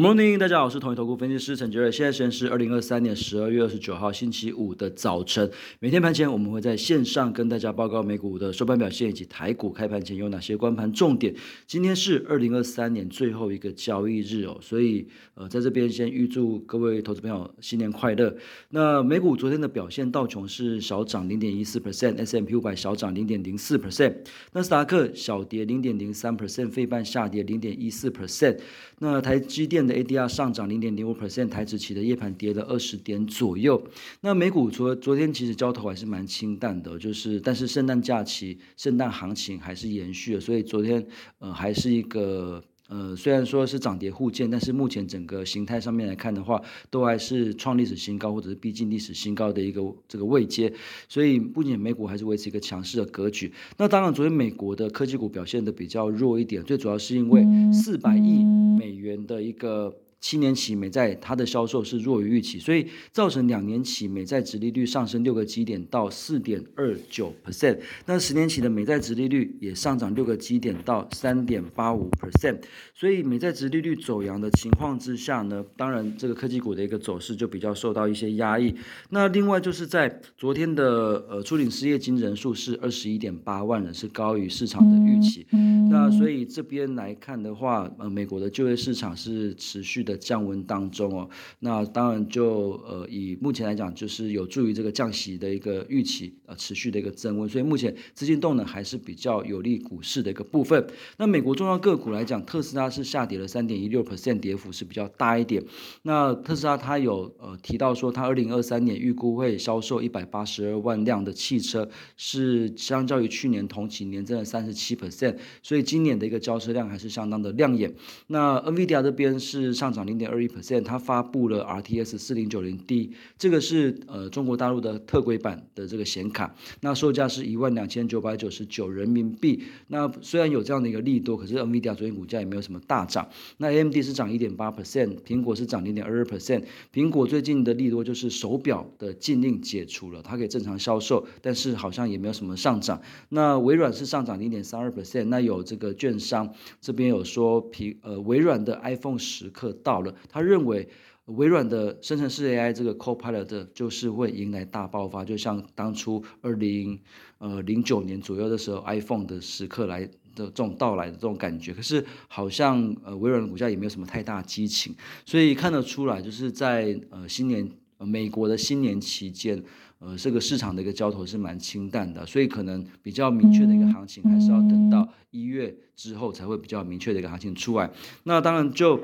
Morning，大家好，我是统一投顾分析师陈杰瑞。现在时间是二零二三年十二月二十九号星期五的早晨。每天盘前我们会在线上跟大家报告美股的收盘表现以及台股开盘前有哪些关盘重点。今天是二零二三年最后一个交易日哦，所以呃，在这边先预祝各位投资朋友新年快乐。那美股昨天的表现，道琼是小涨零点一四 percent，S M P 五百小涨零点零四 percent，纳斯达克小跌零点零三 percent，费半下跌零点一四 percent。那台积电 ADR 上涨零点零五 percent，台指期的夜盘跌了二十点左右。那美股昨昨天其实交投还是蛮清淡的，就是但是圣诞假期、圣诞行情还是延续了，所以昨天呃还是一个。呃，虽然说是涨跌互见，但是目前整个形态上面来看的话，都还是创历史新高或者是逼近历史新高的一个这个位阶，所以目前美股还是维持一个强势的格局。那当然，昨天美国的科技股表现的比较弱一点，最主要是因为四百亿美元的一个。七年期美债它的销售是弱于预期，所以造成两年期美债殖利率上升六个基点到四点二九 percent，那十年期的美债殖利率也上涨六个基点到三点八五 percent，所以美债殖利率走阳的情况之下呢，当然这个科技股的一个走势就比较受到一些压抑。那另外就是在昨天的呃初领失业金人数是二十一点八万人，是高于市场的预期。那所以这边来看的话，呃，美国的就业市场是持续的。的降温当中哦，那当然就呃以目前来讲，就是有助于这个降息的一个预期呃持续的一个增温，所以目前资金动能还是比较有利股市的一个部分。那美国重要个股来讲，特斯拉是下跌了三点一六 percent，跌幅是比较大一点。那特斯拉它有呃提到说，它二零二三年预估会销售一百八十二万辆的汽车，是相较于去年同期年增了三十七 percent，所以今年的一个交车量还是相当的亮眼。那 NVIDIA 这边是上涨。零点二一 percent，它发布了 RTS 四零九零 D，这个是呃中国大陆的特规版的这个显卡，那售价是一万两千九百九十九人民币。那虽然有这样的一个利多，可是 NVIDIA 昨天股价也没有什么大涨。那 AMD 是涨一点八 percent，苹果是涨零点二二 percent。苹果最近的利多就是手表的禁令解除了，它可以正常销售，但是好像也没有什么上涨。那微软是上涨零点三二 percent，那有这个券商这边有说，苹呃微软的 iPhone 时刻到。到了，他认为微软的生成式 AI 这个 Copilot 就是会迎来大爆发，就像当初二零呃零九年左右的时候，iPhone 的时刻来的这种到来的这种感觉。可是好像呃微软的股价也没有什么太大激情，所以看得出来，就是在呃新年美国的新年期间，呃这个市场的一个交投是蛮清淡的，所以可能比较明确的一个行情，还是要等到一月之后才会比较明确的一个行情出来。那当然就。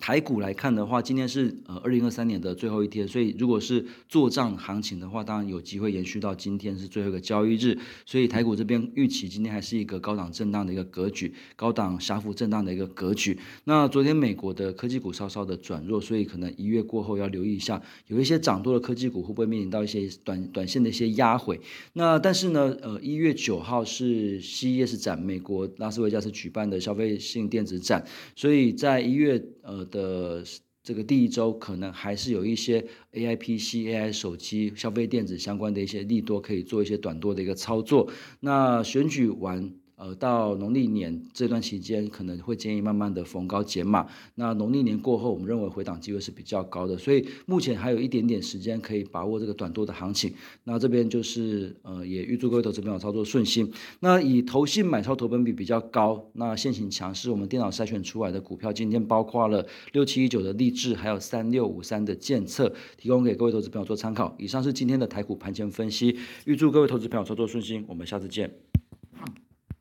台股来看的话，今天是呃二零二三年的最后一天，所以如果是做账行情的话，当然有机会延续到今天是最后一个交易日，所以台股这边预期今天还是一个高档震荡的一个格局，高档狭幅震荡的一个格局。那昨天美国的科技股稍稍的转弱，所以可能一月过后要留意一下，有一些涨多的科技股会不会面临到一些短短线的一些压回。那但是呢，呃一月九号是 CES 展，美国拉斯维加斯举办的消费性电子展，所以在一月呃。的这个第一周可能还是有一些 A I P C A I 手机消费电子相关的一些利多可以做一些短多的一个操作。那选举完。呃，到农历年这段期间，可能会建议慢慢的逢高减码。那农历年过后，我们认为回档机会是比较高的，所以目前还有一点点时间可以把握这个短多的行情。那这边就是呃，也预祝各位投资朋友操作顺心。那以投信买超投本比比较高，那现行强势，我们电脑筛选出来的股票，今天包括了六七一九的励志，还有三六五三的建策，提供给各位投资朋友做参考。以上是今天的台股盘前分析，预祝各位投资朋友操作顺心。我们下次见。